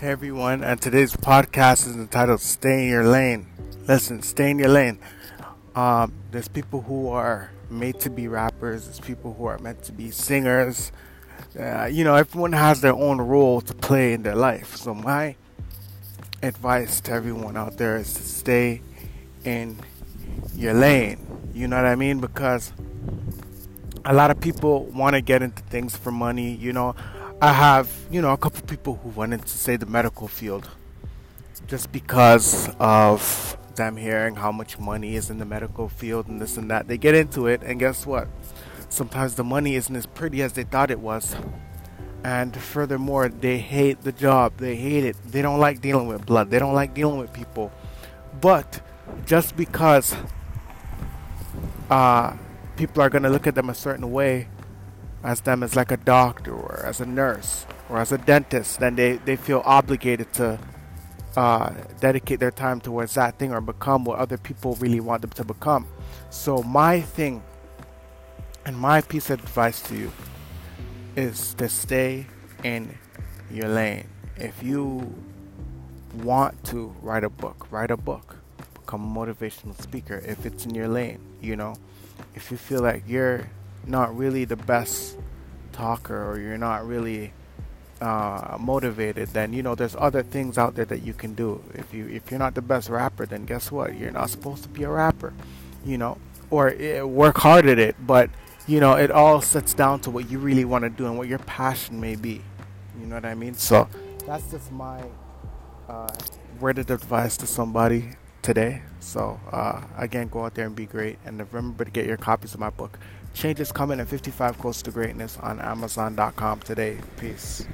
Hey everyone, and today's podcast is entitled Stay in Your Lane. Listen, stay in your lane. Um, there's people who are made to be rappers, there's people who are meant to be singers. Uh, you know, everyone has their own role to play in their life. So, my advice to everyone out there is to stay in your lane. You know what I mean? Because a lot of people want to get into things for money, you know. I have, you know, a couple people who went into, say, the medical field just because of them hearing how much money is in the medical field and this and that. They get into it, and guess what? Sometimes the money isn't as pretty as they thought it was. And furthermore, they hate the job. They hate it. They don't like dealing with blood. They don't like dealing with people. But just because uh, people are going to look at them a certain way as them as like a doctor or as a nurse or as a dentist, then they, they feel obligated to uh, dedicate their time towards that thing or become what other people really want them to become. So, my thing and my piece of advice to you is to stay in your lane. If you want to write a book, write a book, become a motivational speaker if it's in your lane, you know. If you feel like you're not really the best talker or you're not really uh, motivated, then you know there's other things out there that you can do. If you if you're not the best rapper, then guess what? You're not supposed to be a rapper, you know, or uh, work hard at it. But you know, it all sets down to what you really want to do and what your passion may be. You know what I mean? So that's just my uh, word of advice to somebody today. So uh, again, go out there and be great, and remember to get your copies of my book. Change is coming at 55 Close to Greatness on Amazon.com today. Peace.